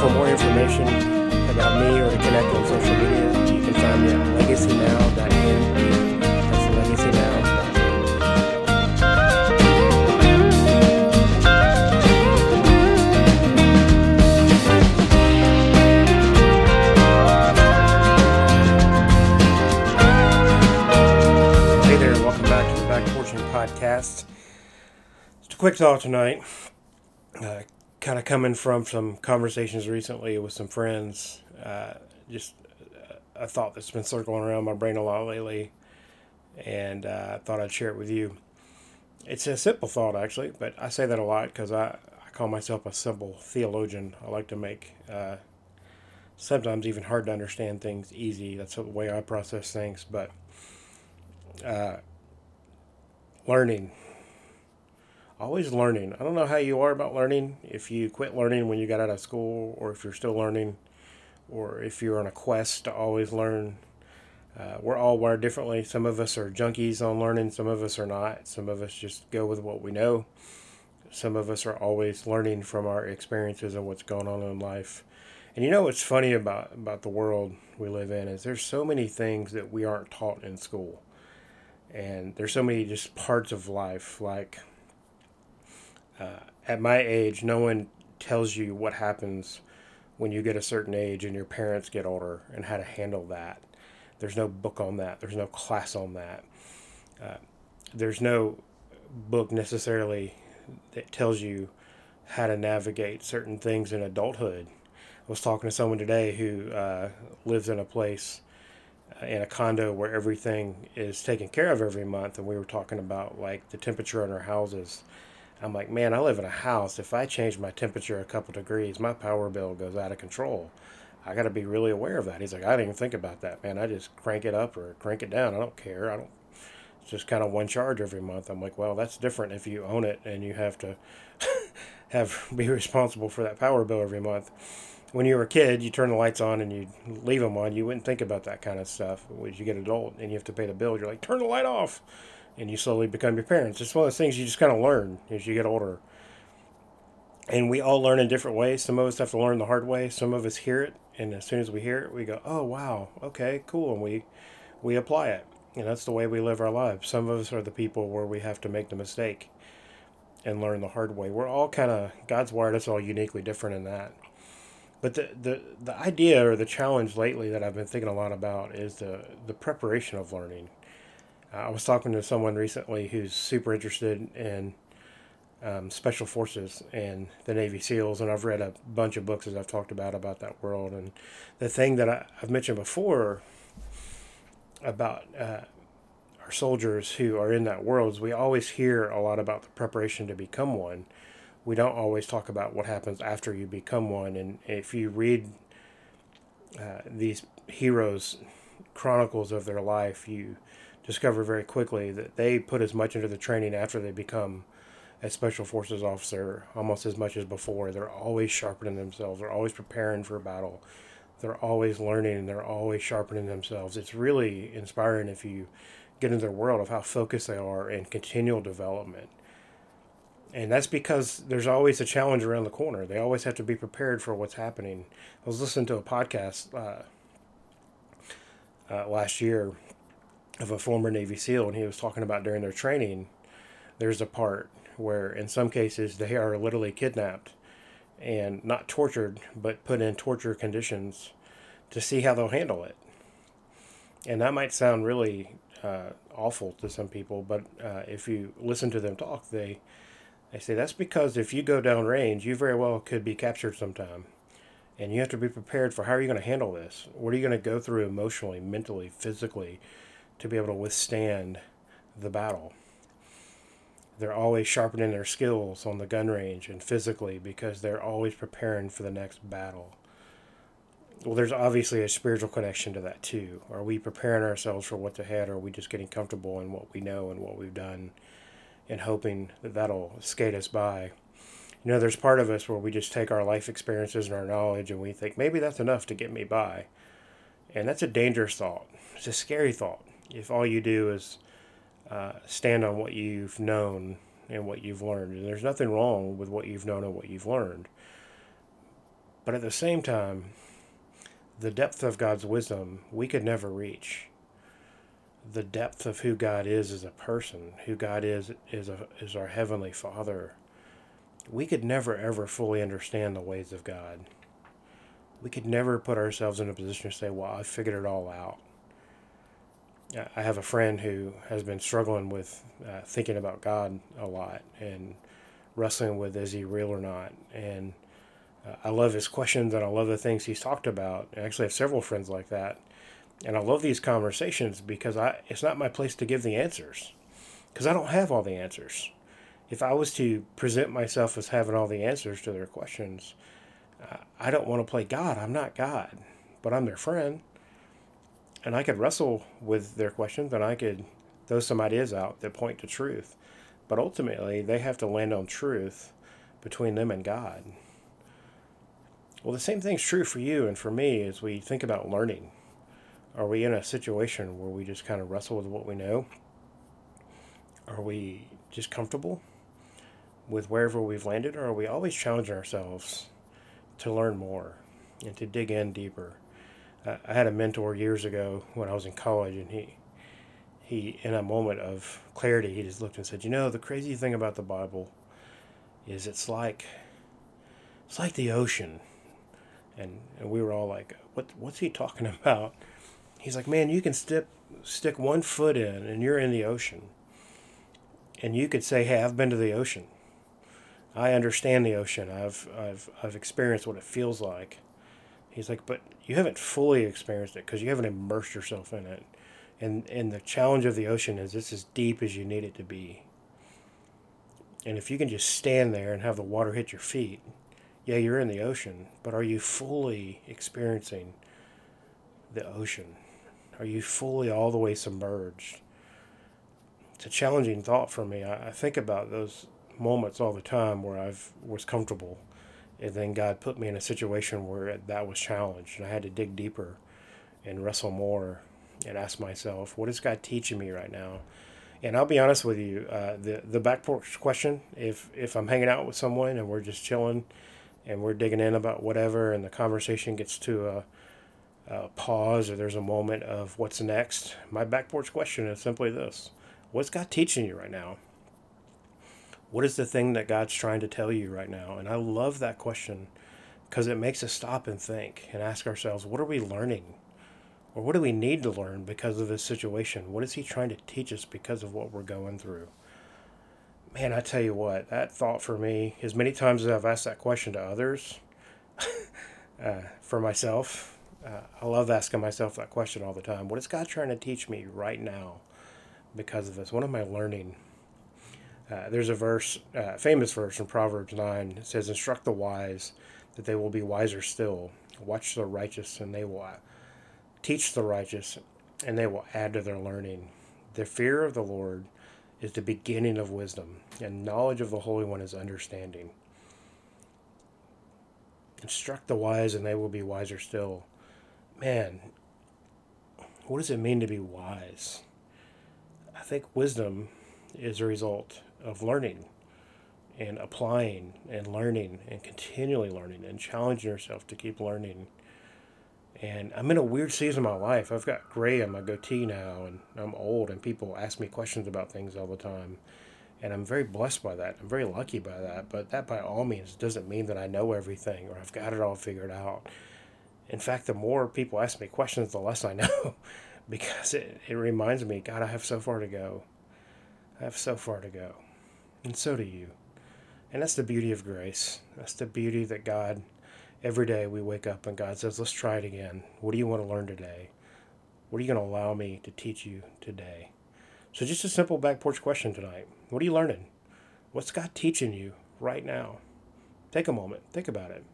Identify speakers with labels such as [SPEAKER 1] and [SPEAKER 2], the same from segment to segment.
[SPEAKER 1] for more information about me or to connect on social media, you can find me at legacynow.me. That's legacynow.me. Hey there, welcome back to the Back Porch Podcast. Just a quick thought tonight. Uh, kind of coming from some conversations recently with some friends. Uh, just a thought that's been circling around my brain a lot lately, and uh, I thought I'd share it with you. It's a simple thought, actually, but I say that a lot because I, I call myself a simple theologian. I like to make uh, sometimes even hard to understand things easy. That's the way I process things, but uh, learning. Always learning. I don't know how you are about learning. If you quit learning when you got out of school, or if you're still learning, or if you're on a quest to always learn. Uh, we're all wired differently. Some of us are junkies on learning, some of us are not. Some of us just go with what we know. Some of us are always learning from our experiences and what's going on in life. And you know what's funny about, about the world we live in is there's so many things that we aren't taught in school and there's so many just parts of life like uh, at my age no one tells you what happens when you get a certain age and your parents get older and how to handle that. There's no book on that. There's no class on that. Uh, there's no book necessarily that tells you how to navigate certain things in adulthood. I was talking to someone today who uh, lives in a place in a condo where everything is taken care of every month and we were talking about like the temperature in our houses i'm like man i live in a house. If i change my temperature a couple degrees my power bill goes out of control. I got to be really aware of that. He's like i didn't even think about that man. I just crank it up or crank it down. I don't care. I don't it's just kind of one charge every month. I'm like well that's different if you own it and you have to have be responsible for that power bill every month. When you were a kid, you turn the lights on and you leave them on. You wouldn't think about that kind of stuff. As you get adult and you have to pay the bill, you're like, turn the light off, and you slowly become your parents. It's one of those things you just kind of learn as you get older. And we all learn in different ways. Some of us have to learn the hard way. Some of us hear it, and as soon as we hear it, we go, "Oh wow, okay, cool," and we we apply it. And that's the way we live our lives. Some of us are the people where we have to make the mistake and learn the hard way. We're all kind of God's wired us all uniquely different in that. But the, the, the idea or the challenge lately that I've been thinking a lot about is the, the preparation of learning. I was talking to someone recently who's super interested in um, special forces and the Navy SEALs, and I've read a bunch of books as I've talked about about that world. And the thing that I, have mentioned before about uh, our soldiers who are in that world is we always hear a lot about the preparation to become one we don't always talk about what happens after you become one. And if you read uh, these heroes' chronicles of their life, you discover very quickly that they put as much into the training after they become a special forces officer almost as much as before. They're always sharpening themselves. They're always preparing for a battle. They're always learning and they're always sharpening themselves. It's really inspiring if you get into their world of how focused they are and continual development and that's because there's always a challenge around the corner. They always have to be prepared for what's happening. I was listening to a podcast uh, uh, last year of a former Navy SEAL, and he was talking about during their training, there's a part where, in some cases, they are literally kidnapped and not tortured, but put in torture conditions to see how they'll handle it. And that might sound really uh, awful to some people, but uh, if you listen to them talk, they I say that's because if you go down range, you very well could be captured sometime. And you have to be prepared for how are you going to handle this? What are you going to go through emotionally, mentally, physically to be able to withstand the battle? They're always sharpening their skills on the gun range and physically because they're always preparing for the next battle. Well, there's obviously a spiritual connection to that too. Are we preparing ourselves for what's ahead, or are we just getting comfortable in what we know and what we've done? and hoping that that'll skate us by. You know, there's part of us where we just take our life experiences and our knowledge and we think maybe that's enough to get me by. And that's a dangerous thought. It's a scary thought. If all you do is uh, stand on what you've known and what you've learned, and there's nothing wrong with what you've known and what you've learned. But at the same time, the depth of God's wisdom we could never reach. The depth of who God is as a person, who God is is a, is our heavenly Father. We could never ever fully understand the ways of God. We could never put ourselves in a position to say, "Well, I figured it all out." I have a friend who has been struggling with uh, thinking about God a lot and wrestling with is he real or not. And uh, I love his questions and I love the things he's talked about. I actually have several friends like that. And I love these conversations because I it's not my place to give the answers because I don't have all the answers. If I was to present myself as having all the answers to their questions, uh, I don't want to play God. I'm not God, but I'm their friend and I could wrestle with their questions and I could throw some ideas out that point to truth. But ultimately, they have to land on truth between them and God. Well, the same thing's true for you and for me as we think about learning. Are we in a situation where we just kind of wrestle with what we know? Are we just comfortable with wherever we've landed, or are we always challenging ourselves to learn more and to dig in deeper? I had a mentor years ago when I was in college, and he, he, in a moment of clarity, he just looked and said, "You know, the crazy thing about the Bible is it's like, it's like the ocean," and and we were all like, "What? What's he talking about?" He's like, "Man, you can stick stick one foot in, and you're in the ocean, and you could say, "Hey, I've been to the ocean. I understand the ocean. I've I've I've experienced what it feels like." He's like, but you haven't fully experienced it because you haven't immersed yourself in it. And and the challenge of the ocean is it's as deep as you need it to be. And if you can just stand there and have the water hit your feet, yeah, you're in the ocean, but are you fully experiencing the ocean? Are you fully all the way submerged? It's a challenging thought for me. I, I think about those moments all the time where I've was comfortable and then God put me in a situation where that was challenged, and I had to dig deeper and wrestle more and ask myself, what is God teaching me right now? And I'll be honest with you, uh, the the back porch question, if if I'm hanging out with someone and we're just chilling and we're digging in about whatever, and the conversation gets to a, a pause or there's a moment of what's next, my back porch question is simply this: What's God teaching you right now? What is the thing that God's trying to tell you right now? And I love that question because it makes us stop and think and ask ourselves, what are we learning? Or what do we need to learn because of this situation? What is He trying to teach us because of what we're going through? Man, I tell you what, that thought for me, as many times as I've asked that question to others, uh, for myself, uh, I love asking myself that question all the time. What is God trying to teach me right now because of this? What am I learning? Uh, there's a verse, uh, famous verse in Proverbs 9. It says, Instruct the wise that they will be wiser still. Watch the righteous and they will uh, teach the righteous and they will add to their learning. The fear of the Lord is the beginning of wisdom, and knowledge of the Holy One is understanding. Instruct the wise and they will be wiser still. Man, what does it mean to be wise? I think wisdom is a result of learning and applying and learning and continually learning and challenging yourself to keep learning. And I'm in a weird season of my life. I've got gray on my goatee now, and I'm old, and people ask me questions about things all the time. And I'm very blessed by that. I'm very lucky by that. But that, by all means, doesn't mean that I know everything or I've got it all figured out. In fact, the more people ask me questions, the less I know because it, it reminds me, God, I have so far to go. I have so far to go. And so do you. And that's the beauty of grace. That's the beauty that God, every day we wake up and God says, let's try it again. What do you want to learn today? What are you going to allow me to teach you today? So, just a simple back porch question tonight. What are you learning? What's God teaching you right now? Take a moment, think about it.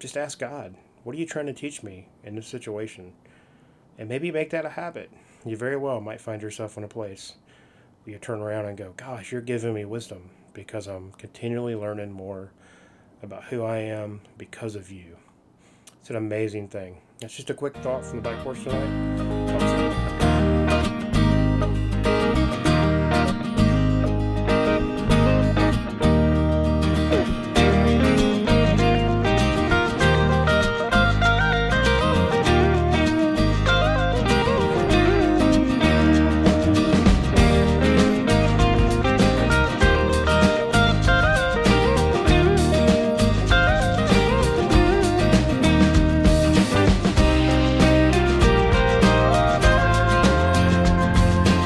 [SPEAKER 1] Just ask God, what are you trying to teach me in this situation? And maybe make that a habit. You very well might find yourself in a place you turn around and go, Gosh, you're giving me wisdom because I'm continually learning more about who I am because of you. It's an amazing thing. That's just a quick thought from the back porch tonight.